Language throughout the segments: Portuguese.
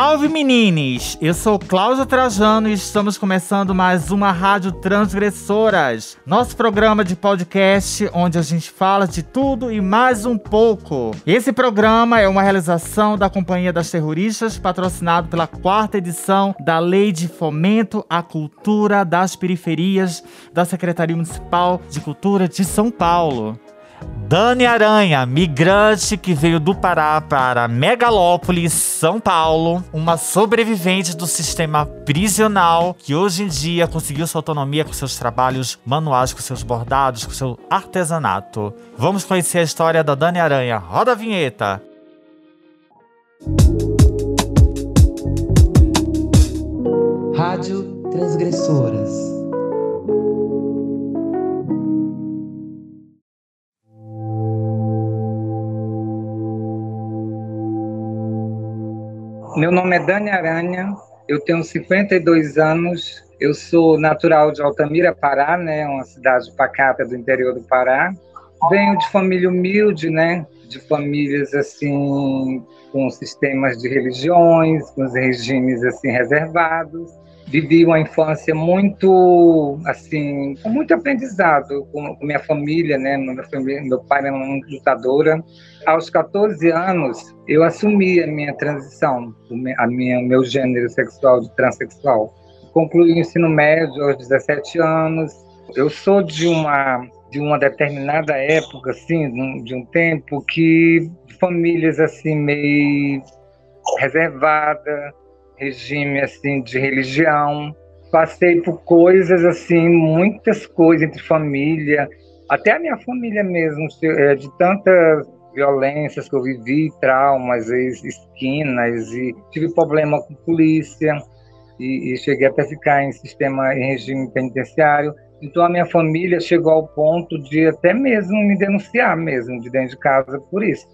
Salve menines! Eu sou Cláudia Trajano e estamos começando mais uma Rádio Transgressoras, nosso programa de podcast onde a gente fala de tudo e mais um pouco. Esse programa é uma realização da Companhia das Terroristas, patrocinado pela quarta edição da Lei de Fomento à Cultura das Periferias da Secretaria Municipal de Cultura de São Paulo. Dani Aranha, migrante que veio do Pará para Megalópolis, São Paulo, uma sobrevivente do sistema prisional que hoje em dia conseguiu sua autonomia com seus trabalhos manuais, com seus bordados, com seu artesanato. Vamos conhecer a história da Dani Aranha. Roda a vinheta. Rádio Transgressoras. Meu nome é Dani Aranha, eu tenho 52 anos, eu sou natural de Altamira, Pará, né, uma cidade pacata do interior do Pará. Venho de família humilde, né, de famílias assim com sistemas de religiões, com regimes assim reservados. Vivi uma infância muito assim, com muito aprendizado com, minha família, né, minha família, meu pai era uma lutadora aos 14 anos, eu assumi a minha transição, a minha, meu gênero sexual de transexual. Concluí o ensino médio aos 17 anos. Eu sou de uma de uma determinada época, assim, de um tempo que famílias assim meio reservada, regime assim de religião. Passei por coisas assim, muitas coisas entre família, até a minha família mesmo, é, de tantas violências que eu vivi, traumas, esquinas, e tive problema com polícia, e, e, cheguei até ficar em sistema, em regime penitenciário. Então a minha família chegou ao ponto de até mesmo me denunciar mesmo, de dentro de casa, por isso.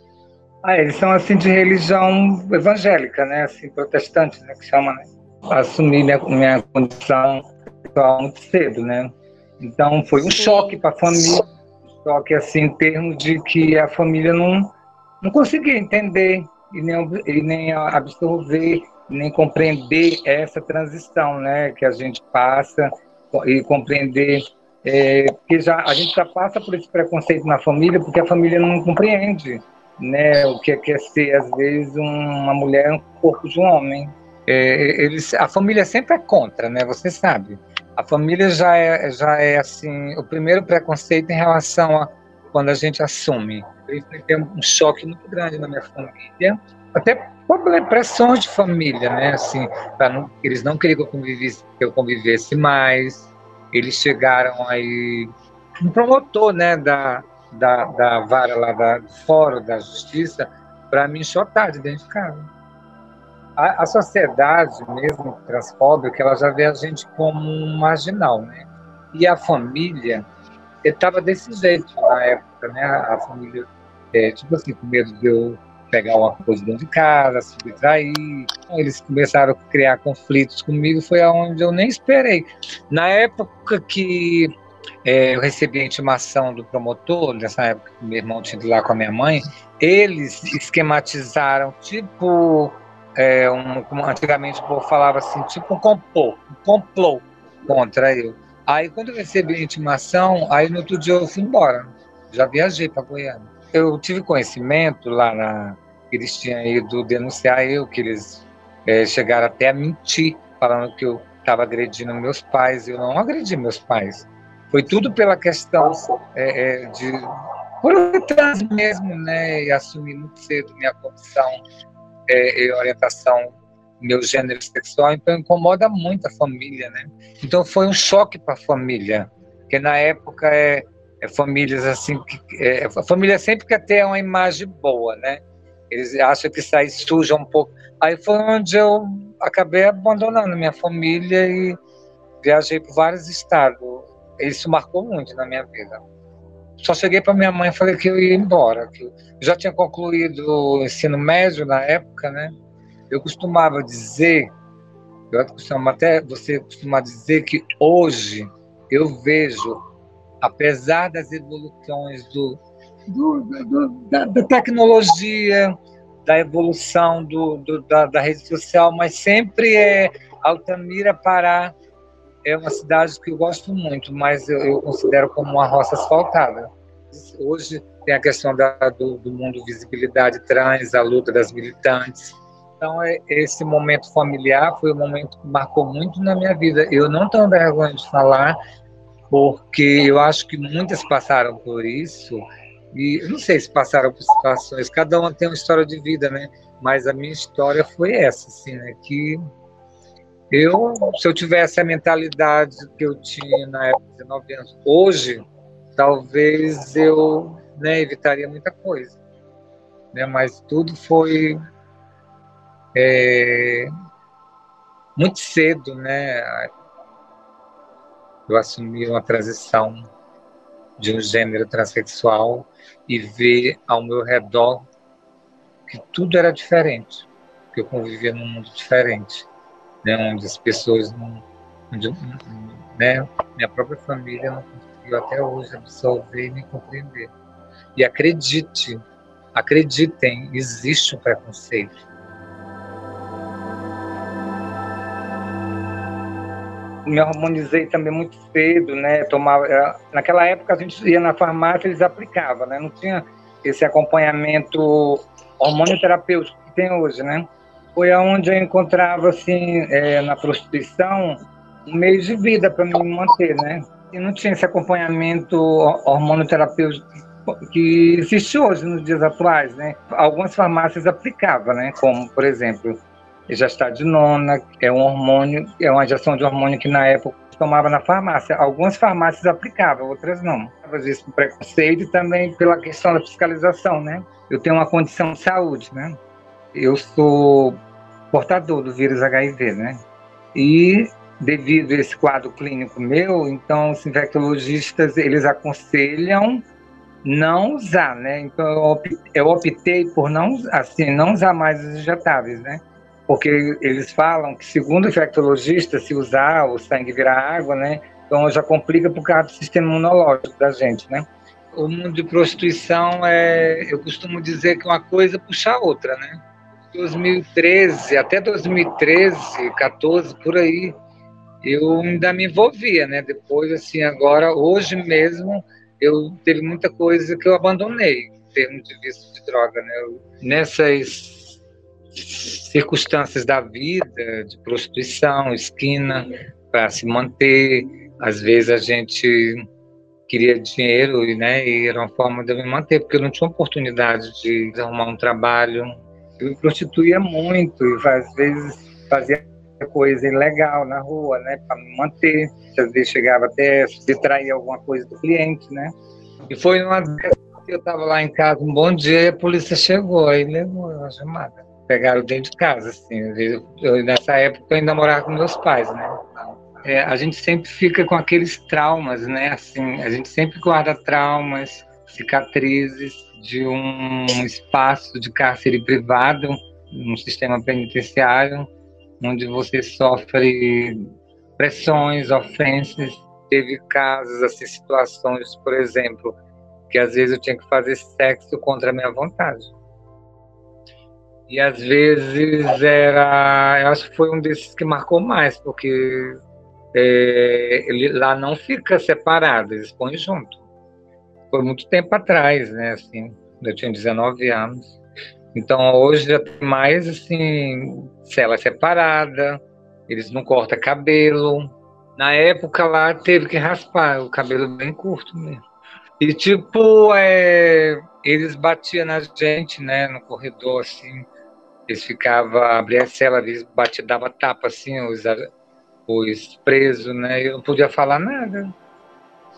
Ah, eles são assim de religião evangélica, né, assim, protestante, né, que chama, né? Assumi minha, minha condição sexual muito cedo, né? Então foi um choque para a família. Só que, assim, em termos de que a família não, não conseguia entender e nem, e nem absorver, nem compreender essa transição né, que a gente passa e compreender é, que já a gente já passa por esse preconceito na família porque a família não compreende né, o que é, é ser às vezes uma mulher no corpo de um homem. É, eles, a família sempre é contra, né? Você sabe. A família já é, já é assim, o primeiro preconceito em relação a quando a gente assume. Eu enfrentei um choque muito grande na minha família, até pressões de família, né? Assim, não, eles não queriam que eu convivesse, que eu convivesse mais. Eles chegaram aí um promotor, né, da, da, da vara lá da, fórum da justiça para me enxotar de dentro de casa a, a sociedade mesmo transfóbica, ela já vê a gente como um marginal, né? E a família estava desse jeito na época, né? A família, é, tipo assim, com medo de eu pegar uma coisa dentro de casa, subtrair. Eles começaram a criar conflitos comigo, foi aonde eu nem esperei. Na época que é, eu recebi a intimação do promotor, nessa época que meu irmão tinha ido lá com a minha mãe, eles esquematizaram, tipo, é, um, como antigamente o povo falava assim, tipo um complô, um complô contra eu. Aí quando eu recebi a intimação, aí no outro dia eu fui embora, já viajei para Goiânia. Eu tive conhecimento lá na que eles tinham ido denunciar eu, que eles é, chegaram até a mentir, falando que eu estava agredindo meus pais. Eu não agredi meus pais. Foi tudo pela questão é, é, de por trás mesmo, né, e assumir muito cedo minha condição é, orientação, meu gênero sexual, então incomoda muito a família, né? Então foi um choque para a família, porque na época é, é famílias assim, que, é, a família sempre quer ter uma imagem boa, né? Eles acham que sai suja um pouco. Aí foi onde eu acabei abandonando minha família e viajei por vários estados. Isso marcou muito na minha vida. Só cheguei para minha mãe e falei que eu ia embora. Que já tinha concluído o ensino médio na época, né? Eu costumava dizer, eu costumo até você costuma dizer que hoje eu vejo, apesar das evoluções do, do, do da, da, tecnologia, da evolução do, do da, da, rede social, mas sempre é Altamira, Pará, é uma cidade que eu gosto muito, mas eu, eu considero como uma roça asfaltada. Hoje tem a questão da, do, do, mundo visibilidade trans, a luta das militantes. Então, é, esse momento familiar foi um momento que marcou muito na minha vida. Eu não tenho vergonha de falar, porque eu acho que muitas passaram por isso e não sei se passaram por situações, cada uma tem uma história de vida, né? Mas a minha história foi essa, assim, né? Que eu, se eu tivesse a mentalidade que eu tinha na época de 19 anos, hoje, talvez eu né, evitaria muita coisa. Né? Mas tudo foi é, muito cedo, né? Eu assumi uma transição de um gênero transexual e ver ao meu redor que tudo era diferente, que eu convivia num mundo diferente, né, onde as pessoas não, onde, né, minha própria família não conseguiu até hoje absorver e me compreender. E acredite, acreditem, existe um preconceito. me harmonizei também muito cedo, né? Tomava, é, naquela época a gente ia na farmácia, eles aplicavam, né? Não tinha esse acompanhamento hormônio terapêutico que tem hoje, né? Foi aonde eu encontrava assim é, na prostituição um meio de vida para me manter, né? E não tinha esse acompanhamento hormônio terapêutico que existe hoje nos dias atuais, né? Algumas farmácias aplicavam, né? Como por exemplo já está de nona, é um hormônio, é uma injeção de hormônio que na época tomava na farmácia. Algumas farmácias aplicavam, outras não. Às vezes com preconceito e também pela questão da fiscalização, né? Eu tenho uma condição de saúde, né? Eu sou portador do vírus HIV, né? E devido a esse quadro clínico meu, então os infectologistas, eles aconselham não usar, né? Então eu optei por não, assim, não usar mais os injetáveis, né? porque eles falam que, segundo o infectologista, se usar o sangue virar água, né, então já complica por causa do sistema imunológico da gente, né? O mundo de prostituição é, eu costumo dizer que uma coisa puxa a outra, né? 2013 até 2013, 14 por aí, eu ainda me envolvia, né? Depois, assim, agora, hoje mesmo, eu teve muita coisa que eu abandonei, em termos de vício de droga, né? Eu, nessas circunstâncias da vida, de prostituição, esquina, para se manter. Às vezes a gente queria dinheiro né, e era uma forma de eu me manter, porque eu não tinha oportunidade de arrumar um trabalho. Eu me prostituía muito e às vezes fazia coisa ilegal na rua, né, para me manter. Às vezes chegava até distrair alguma coisa do cliente, né. E foi uma eu estava lá em casa um bom dia a polícia chegou e levou a chamada pegaram dentro de casa, assim. Eu, nessa época eu ainda morava com meus pais, né? É, a gente sempre fica com aqueles traumas, né? Assim, a gente sempre guarda traumas, cicatrizes de um espaço de cárcere privado, um sistema penitenciário, onde você sofre pressões, ofensas. Teve casos, assim, situações, por exemplo, que às vezes eu tinha que fazer sexo contra a minha vontade e às vezes era. Eu acho que foi um desses que marcou mais, porque é, ele lá não fica separado, eles põem junto. Foi muito tempo atrás, né? Assim, eu tinha 19 anos. Então hoje já tem mais assim, cela separada, eles não cortam cabelo. Na época lá teve que raspar, o cabelo bem curto mesmo. E tipo, é, eles batiam na gente, né, no corredor, assim. Eles ficavam, abria a cela, eles batiam, dava tapa assim, os, os presos, né? Eu não podia falar nada.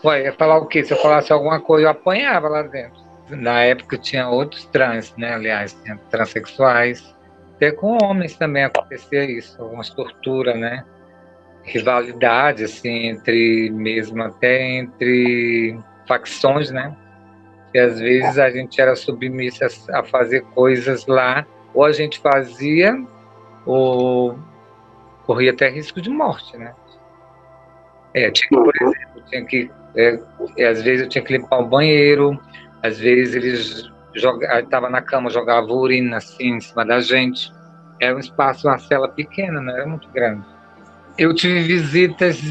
Ué, ia falar o quê? Se eu falasse alguma coisa, eu apanhava lá dentro. Na época tinha outros trans, né? Aliás, tinha transexuais. Até com homens também acontecia isso, algumas torturas, né? Rivalidade, assim, entre mesmo até entre facções, né? E às vezes a gente era submissa a fazer coisas lá ou a gente fazia ou corria até risco de morte, né? É, tinha, por exemplo, tinha que, é, às vezes eu tinha que limpar o banheiro, às vezes eles estava na cama, jogava urina assim em cima da gente. Era um espaço, uma cela pequena, não era muito grande. Eu tive visitas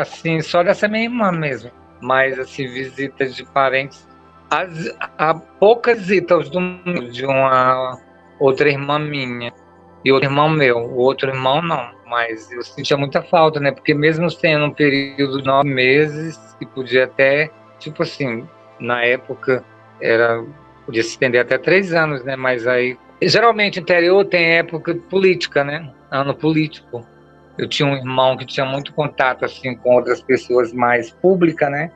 assim só dessa minha irmã mesmo, mas assim visitas de parentes. As, há poucas visitas de uma outra irmã minha e outro irmão meu. O outro irmão não, mas eu sentia muita falta, né? Porque mesmo sendo um período de nove meses, que podia até, tipo assim, na época era podia se estender até três anos, né? Mas aí geralmente interior tem época política, né? Ano político. Eu tinha um irmão que tinha muito contato assim com outras pessoas mais públicas, né?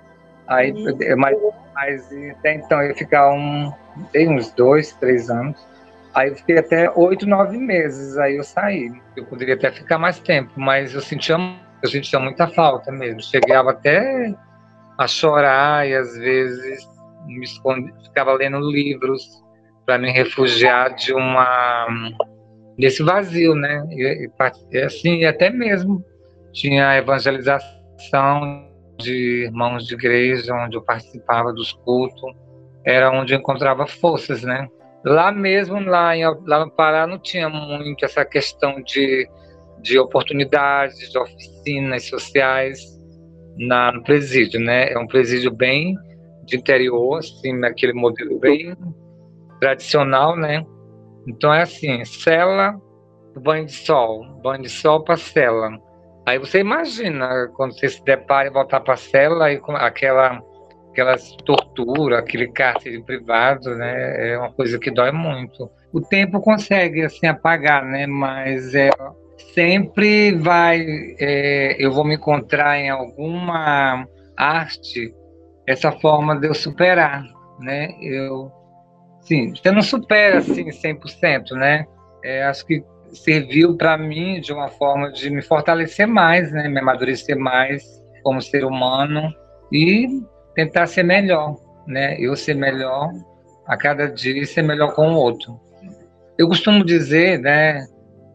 Aí, uhum. mas, mas até então eu ficava um, uns dois, três anos. Aí eu fiquei até oito, nove meses, aí eu saí. Eu poderia até ficar mais tempo, mas eu sentia, eu sentia muita falta mesmo. Chegava até a chorar e às vezes me ficava lendo livros para me refugiar de uma desse vazio, né? E, e, assim, e até mesmo tinha a evangelização de irmãos de igreja, onde eu participava dos cultos, era onde eu encontrava forças, né? Lá mesmo, lá, em, lá no Pará, não tinha muito essa questão de, de oportunidades, de oficinas sociais na, no presídio, né? É um presídio bem de interior, assim, naquele modelo bem tradicional, né? Então é assim, cela, banho de sol, banho de sol para cela. Aí você imagina quando você se depara e voltar para a cela e aquela aquelas tortura, aquele cárcere privado, né? É uma coisa que dói muito. O tempo consegue assim apagar, né? Mas é sempre vai, é, eu vou me encontrar em alguma arte essa forma de eu superar, né? Eu, sim, você não supera assim 100%, né? É, acho que serviu para mim de uma forma de me fortalecer mais, né? Me amadurecer mais como ser humano e tentar ser melhor, né? Eu ser melhor a cada dia e ser melhor com o outro. Eu costumo dizer, né,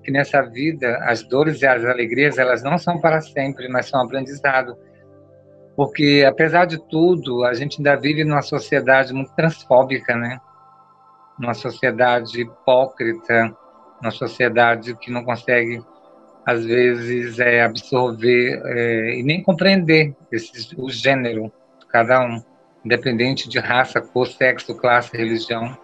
que nessa vida as dores e as alegrias elas não são para sempre, mas são aprendizado. Porque apesar de tudo, a gente ainda vive numa sociedade muito transfóbica, né? Numa sociedade hipócrita, numa sociedade que não consegue às vezes é absorver é, e nem compreender esse, o gênero cada um, independente de raça, cor, sexo, classe, religião.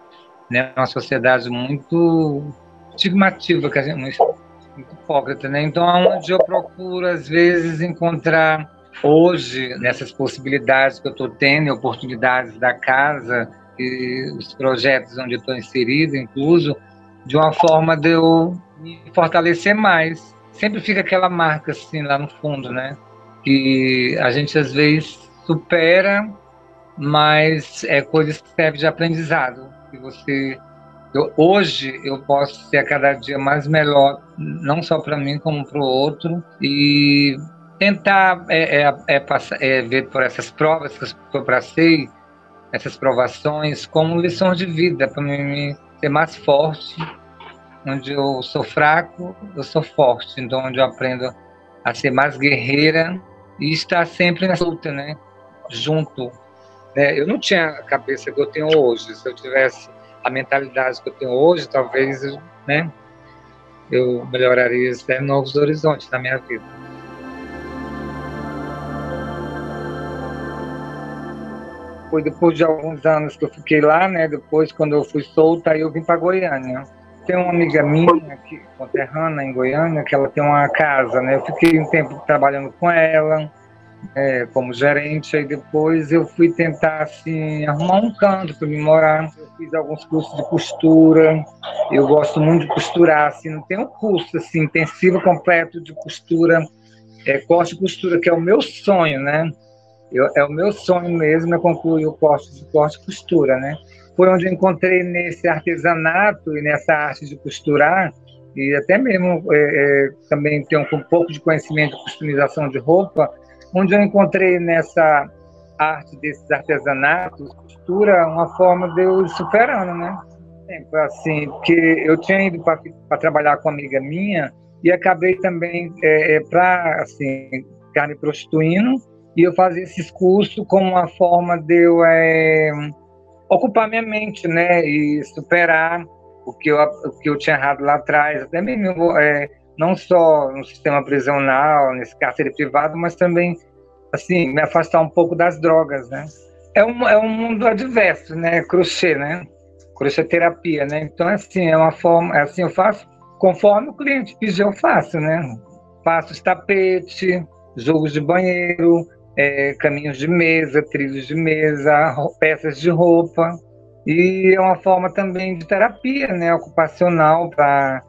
Né? Uma sociedade muito estigmativa, que a gente, muito hipócrita. Né? Então, onde eu procuro, às vezes, encontrar hoje, nessas possibilidades que eu estou tendo, oportunidades da casa, e os projetos onde estou inserido, incluso, de uma forma de eu me fortalecer mais. Sempre fica aquela marca assim lá no fundo, né? Que a gente às vezes supera, mas é coisas que servem de aprendizado. Que você eu, hoje eu posso ser a cada dia mais melhor, não só para mim como para o outro e tentar é, é, é, passar, é, ver por essas provas que eu passei, essas provações como lição de vida para mim ser mais forte. Onde eu sou fraco, eu sou forte. Então, onde eu aprendo a ser mais guerreira e estar sempre na luta, né? Junto. Né? Eu não tinha a cabeça que eu tenho hoje. Se eu tivesse a mentalidade que eu tenho hoje, talvez né, eu melhoraria até novos horizontes na minha vida. Foi depois de alguns anos que eu fiquei lá, né? Depois, quando eu fui solta, aí eu vim para Goiânia. Tem uma amiga minha, aqui, conterrânea em Goiânia, que ela tem uma casa, né? Eu fiquei um tempo trabalhando com ela é, como gerente, aí depois eu fui tentar assim, arrumar um canto para me morar. Eu fiz alguns cursos de costura, eu gosto muito de costurar, assim, não tem um curso assim, intensivo completo de costura, é, corte e costura, que é o meu sonho, né? Eu, é o meu sonho mesmo é concluir o curso de corte e costura, né? Foi onde eu encontrei nesse artesanato e nessa arte de costurar, e até mesmo é, é, também tenho um pouco de conhecimento de customização de roupa, onde eu encontrei nessa arte desses artesanatos, costura, uma forma de eu superando, né? Assim, porque eu tinha ido para trabalhar com uma amiga minha e acabei também é, é para assim ficar me prostituindo e eu fazia esses cursos como uma forma de eu é, ocupar minha mente, né, e superar o que eu, o que eu tinha errado lá atrás, até mesmo é, não só no sistema prisional, nesse cárcere privado, mas também, assim, me afastar um pouco das drogas, né. É um, é um mundo adverso, né, crochê, né, crochê terapia, né, então, assim, é uma forma, assim, eu faço conforme o cliente pedir, eu faço, né, faço os tapete, jogos de banheiro, é, caminhos de mesa, trilhos de mesa, peças de roupa. E é uma forma também de terapia né, ocupacional para,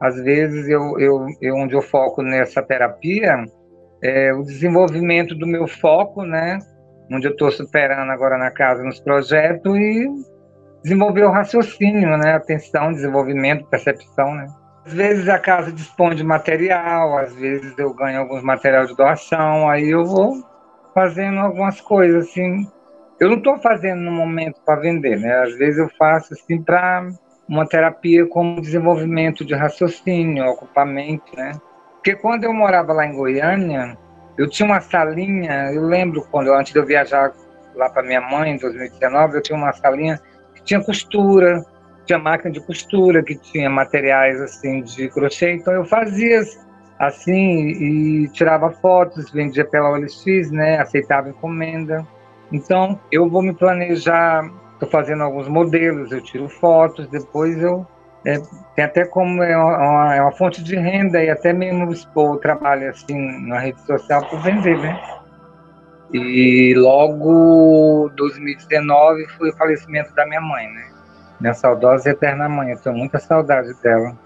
às vezes, eu, eu, eu, onde eu foco nessa terapia, é o desenvolvimento do meu foco, né, onde eu estou superando agora na casa nos projetos e desenvolver o raciocínio, né, atenção, desenvolvimento, percepção, né. Às vezes a casa dispõe de material, às vezes eu ganho alguns materiais de doação, aí eu vou fazendo algumas coisas assim. Eu não estou fazendo no momento para vender, né? Às vezes eu faço assim para uma terapia como desenvolvimento de raciocínio, ocupamento, né? Porque quando eu morava lá em Goiânia, eu tinha uma salinha, eu lembro quando antes de eu viajar lá para minha mãe em 2019, eu tinha uma salinha que tinha costura, tinha máquina de costura, que tinha materiais assim de crochê, então eu fazia assim e tirava fotos, vendia pela OLX, né? Aceitava encomenda. Então eu vou me planejar, estou fazendo alguns modelos, eu tiro fotos, depois eu é, tem até como é uma, é uma, fonte de renda e até mesmo expor o trabalho assim na rede social para vender, né? E logo 2019 foi o falecimento da minha mãe, né? Minha saudosa e eterna mãe, eu tenho muita saudade dela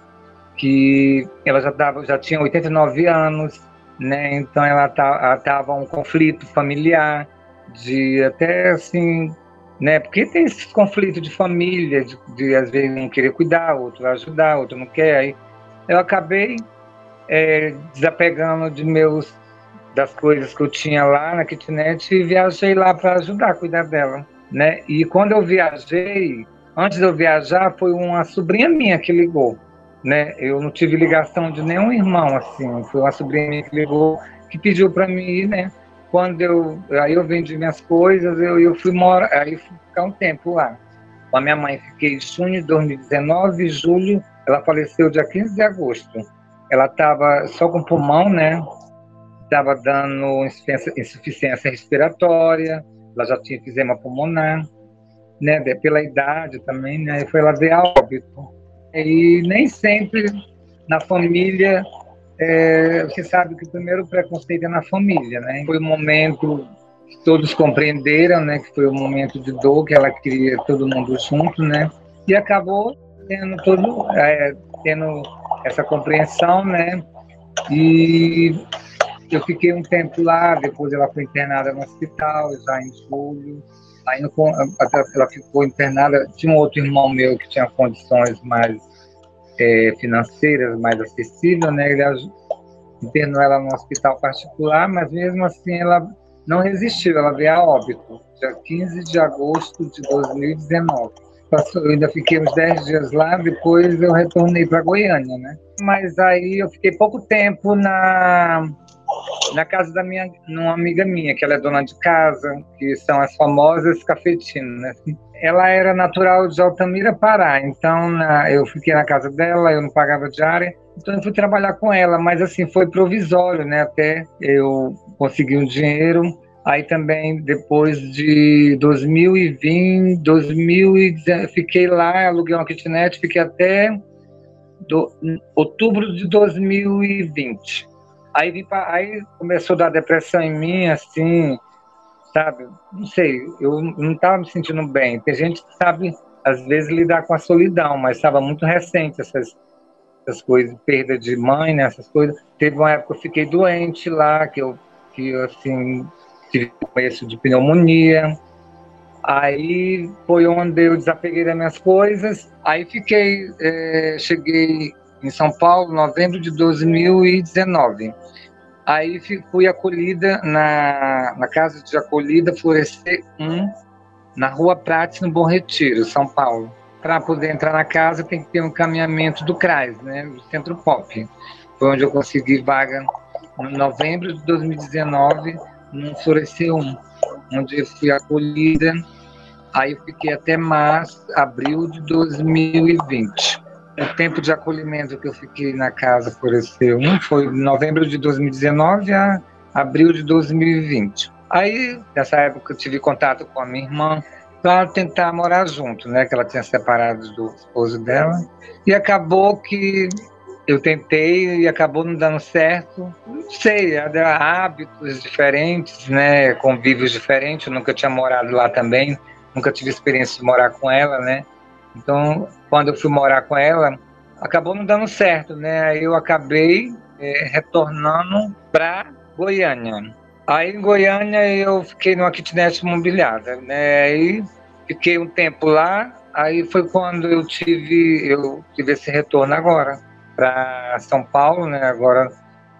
que ela já, tava, já tinha 89 anos, né? Então ela estava um conflito familiar, de até assim, né? Porque tem esses conflitos de família, de, de às vezes um querer cuidar, outro ajudar, outro não quer. Aí eu acabei é, desapegando de meus das coisas que eu tinha lá na kitnet e viajei lá para ajudar a cuidar dela, né? E quando eu viajei, antes de eu viajar, foi uma sobrinha minha que ligou né? Eu não tive ligação de nenhum irmão, assim. Foi uma sobrinha que ligou, que pediu para mim ir, né? Quando eu, aí eu vendi minhas coisas, eu, eu fui morar, aí fui ficar um tempo lá. Com a minha mãe fiquei em junho de 2019, julho, ela faleceu dia 15 de agosto. Ela estava só com pulmão, né? Estava dando insuficiência, insuficiência respiratória, ela já tinha enfisema pulmonar, né? Pela idade também, né? Foi ela ver a óbito. E nem sempre na família, é, você sabe que o primeiro preconceito é na família, né? Foi um momento que todos compreenderam, né? Que foi um momento de dor, que ela queria todo mundo junto, né? E acabou tendo todo, é, tendo essa compreensão, né? E eu fiquei um tempo lá, depois ela foi internada no hospital, já em julho. Aí ela ficou internada. Tinha um outro irmão meu que tinha condições mais é, financeiras, mais acessíveis, né? Ele internou ela no hospital particular, mas mesmo assim ela não resistiu, ela veio a óbito, dia 15 de agosto de 2019. Passou, eu ainda fiquei uns 10 dias lá, depois eu retornei para Goiânia, né? Mas aí eu fiquei pouco tempo na na casa da minha, uma amiga minha, que ela é dona de casa, que são as famosas cafetinas. Né? Ela era natural de Altamira, Pará, então na, eu fiquei na casa dela, eu não pagava diária, então eu fui trabalhar com ela, mas assim, foi provisório, né, até eu conseguir um dinheiro, Aí também, depois de 2020, 2019, fiquei lá, aluguei uma kitnet, fiquei até do, outubro de 2020. Aí, pra, aí começou a dar depressão em mim, assim, sabe? Não sei, eu não estava me sentindo bem. Tem gente que sabe, às vezes, lidar com a solidão, mas estava muito recente essas, essas coisas, perda de mãe, né, essas coisas. Teve uma época que eu fiquei doente lá, que eu, que eu assim, tive começo de pneumonia. Aí foi onde eu desapeguei das minhas coisas. Aí fiquei, é, cheguei em São Paulo, novembro de 2019. Aí fui acolhida na, na casa de acolhida Florescer 1, na Rua Prate, no Bom Retiro, São Paulo. Para poder entrar na casa tem que ter um caminhamento do CRAS, né, do Centro Pop. Foi onde eu consegui vaga em novembro de 2019, no Florescer 1, onde fui acolhida Aí eu fiquei até março, abril de 2020. O tempo de acolhimento que eu fiquei na casa floresceu um foi novembro de 2019 a abril de 2020. Aí, nessa época, eu tive contato com a minha irmã para tentar morar junto, né? Que ela tinha separado do esposo dela. E acabou que eu tentei e acabou não dando certo. Não sei, hábitos diferentes, né? Convívios diferentes. Eu nunca tinha morado lá também, nunca tive experiência de morar com ela, né? Então, quando eu fui morar com ela, acabou não dando certo, né? Aí eu acabei é, retornando para Goiânia. Aí em Goiânia eu fiquei numa kitnet imobiliária, né? Aí fiquei um tempo lá, aí foi quando eu tive eu tive esse retorno agora para São Paulo, né? Agora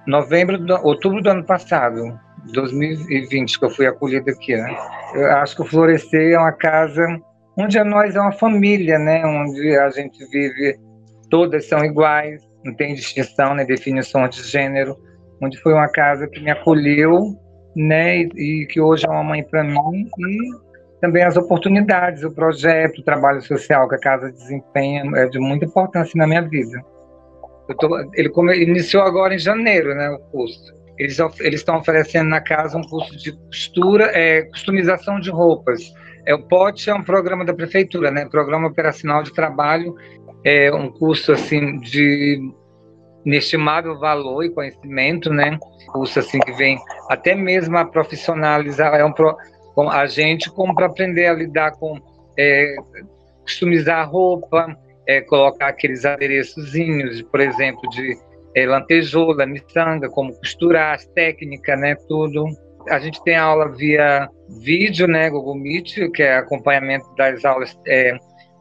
novembro, do, outubro do ano passado, 2020 que eu fui acolhida aqui, né? Eu acho que o Florescer é uma casa onde nós é uma família, né? Onde a gente vive todas são iguais, não tem distinção, né? Definição de gênero, onde foi uma casa que me acolheu né, e, e que hoje é uma mãe para mim, e também as oportunidades, o projeto, o trabalho social que a casa desempenha é de muita importância na minha vida. Tô, ele come, iniciou agora em janeiro, né, o curso. Eles eles estão oferecendo na casa um curso de costura, é, customização de roupas. É o POT é um programa da prefeitura, né, Programa Operacional de Trabalho, é um curso assim de inestimável valor e conhecimento, né? Curso assim que vem até mesmo a profissionalizar é um pro, a gente como para aprender a lidar com é, customizar roupa, é, colocar aqueles adereçozinhos, por exemplo, de é, lantejoula, miçanga, como costurar, as técnicas, né? Tudo. A gente tem aula via vídeo, né? Google Meet, que é acompanhamento das aulas é,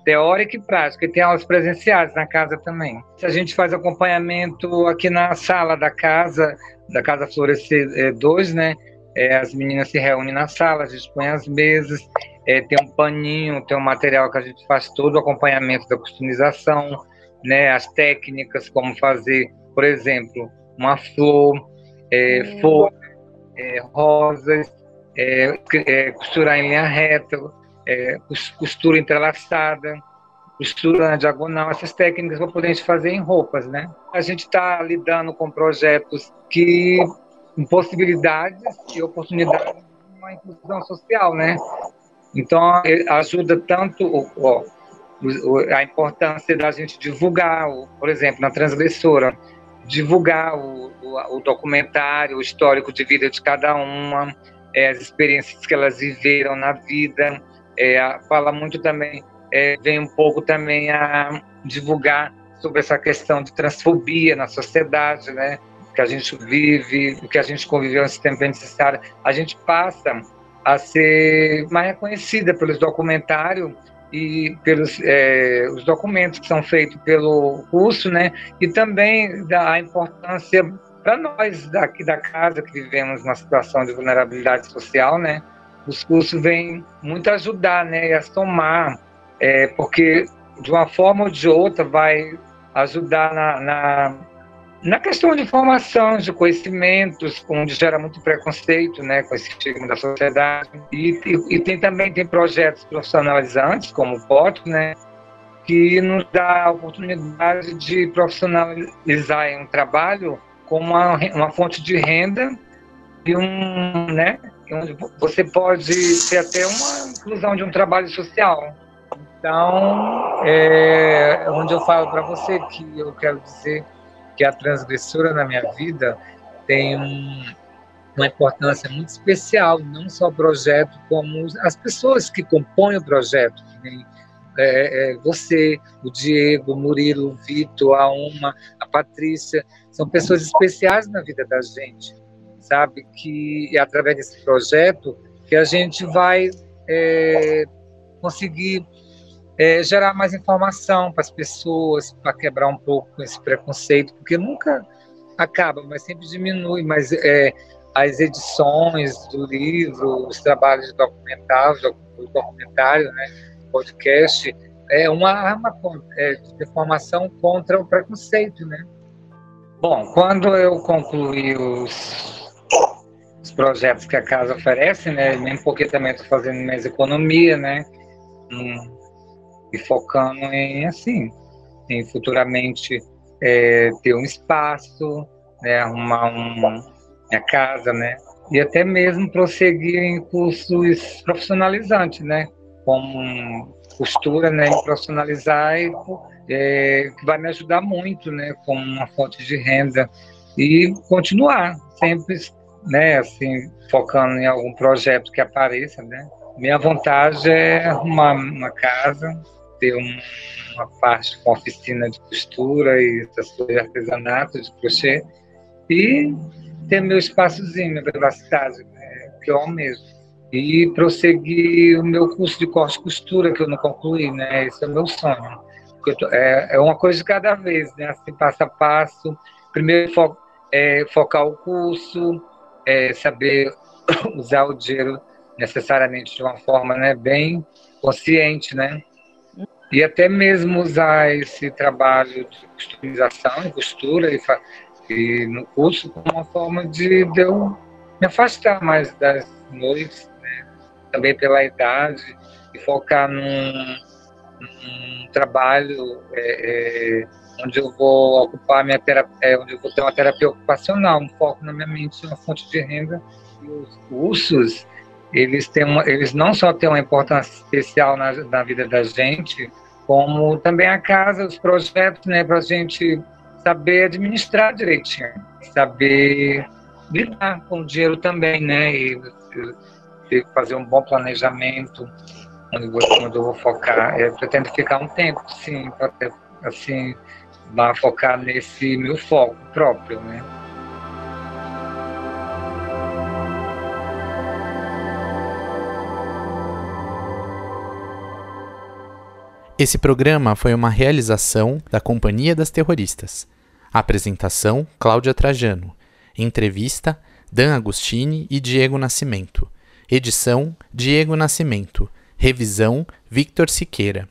teórica e prática, e tem aulas presenciais na casa também. A gente faz acompanhamento aqui na sala da casa, da Casa Florescer 2, é, né? É, as meninas se reúnem na sala, a gente põe as mesas, é, tem um paninho, tem um material que a gente faz todo o acompanhamento da customização, né? As técnicas, como fazer, por exemplo, uma flor, é, hum. É, rosas, é, é, costurar em linha reta, é, costura entrelaçada, costura na diagonal, essas técnicas para poder a gente fazer em roupas, né? A gente está lidando com projetos que possibilidades e oportunidades de uma inclusão social, né? Então ajuda tanto ó, a importância da gente divulgar, por exemplo, na transgressora, divulgar o, o, o documentário, o histórico de vida de cada uma, é, as experiências que elas viveram na vida, é, fala muito também, é, vem um pouco também a divulgar sobre essa questão de transfobia na sociedade, né? Que a gente vive, que a gente conviveu nesse tempo necessário, a gente passa a ser mais reconhecida pelos documentários e pelos é, os documentos que são feitos pelo curso, né? E também da importância para nós daqui da casa que vivemos uma situação de vulnerabilidade social, né? os cursos vêm muito ajudar, né, a somar, é, porque de uma forma ou de outra vai ajudar na, na, na questão de informação, de conhecimentos, onde gera muito preconceito, né, com esse estigma da sociedade. E, e, e, tem também tem projetos profissionalizantes, como o POT, né, que nos dá a oportunidade de profissionalizar um trabalho como uma, uma fonte de renda e um, né, onde você pode ter até uma inclusão de um trabalho social. Então, é onde eu falo para você que eu quero dizer que a transgressora na minha vida tem um, uma importância muito especial, não só o projeto, como as pessoas que compõem o projeto. Né? É, é, você, o Diego, o Murilo, o Vitor, a Uma, a Patrícia, são pessoas especiais na vida da gente sabe? Que é através desse projeto que a gente vai é, conseguir é, gerar mais informação para as pessoas, para quebrar um pouco esse preconceito, porque nunca acaba, mas sempre diminui. Mas é, as edições do livro, os trabalhos de documentário, o documentário, né, podcast, é uma arma é, de formação contra o preconceito, né? Bom, quando eu concluí os os projetos que a casa oferece, né? Mesmo porque também estou fazendo mais economia, né? hum, e focando em assim, em futuramente é, ter um espaço, né, arrumar um, minha casa, né, e até mesmo prosseguir em cursos profissionalizantes, né, como costura, né, profissionalizar e, é, que vai me ajudar muito, né, como uma fonte de renda e continuar sempre, né, assim, focando em algum projeto que apareça, né. Minha vontade é arrumar uma casa, ter um, uma parte com oficina de costura e essas coisas artesanato, de crochê, e ter meu espaçozinho, minha privacidade, né, que eu amo mesmo. E prosseguir o meu curso de corte e costura, que eu não concluí, né? Esse é o meu sonho. Tô, é, é uma coisa de cada vez, né? Assim, passo a passo. Primeiro, fo é, focar o curso, é, saber usar o dinheiro necessariamente de uma forma né, bem consciente, né? E até mesmo usar esse trabalho de customização e costura e, e no curso como uma forma de, de eu me afastar mais das noites, né? também pela idade, e focar num, num trabalho é, é, onde eu vou ocupar minha terapia, é, onde eu vou ter uma terapia ocupacional, um foco na minha mente, uma fonte de renda. E os cursos, eles, têm uma, eles não só têm uma importância especial na, na vida da gente, como também a casa, os projetos, né, para a gente saber administrar direitinho, saber lidar com o dinheiro também, né, e, e fazer um bom planejamento onde eu, onde eu vou focar. Eu pretendo ficar um tempo, sim, para assim, focar nesse meu foco próprio, né. Esse programa foi uma realização da Companhia das Terroristas. Apresentação: Cláudia Trajano. Entrevista: Dan Agostini e Diego Nascimento. Edição: Diego Nascimento. Revisão: Victor Siqueira.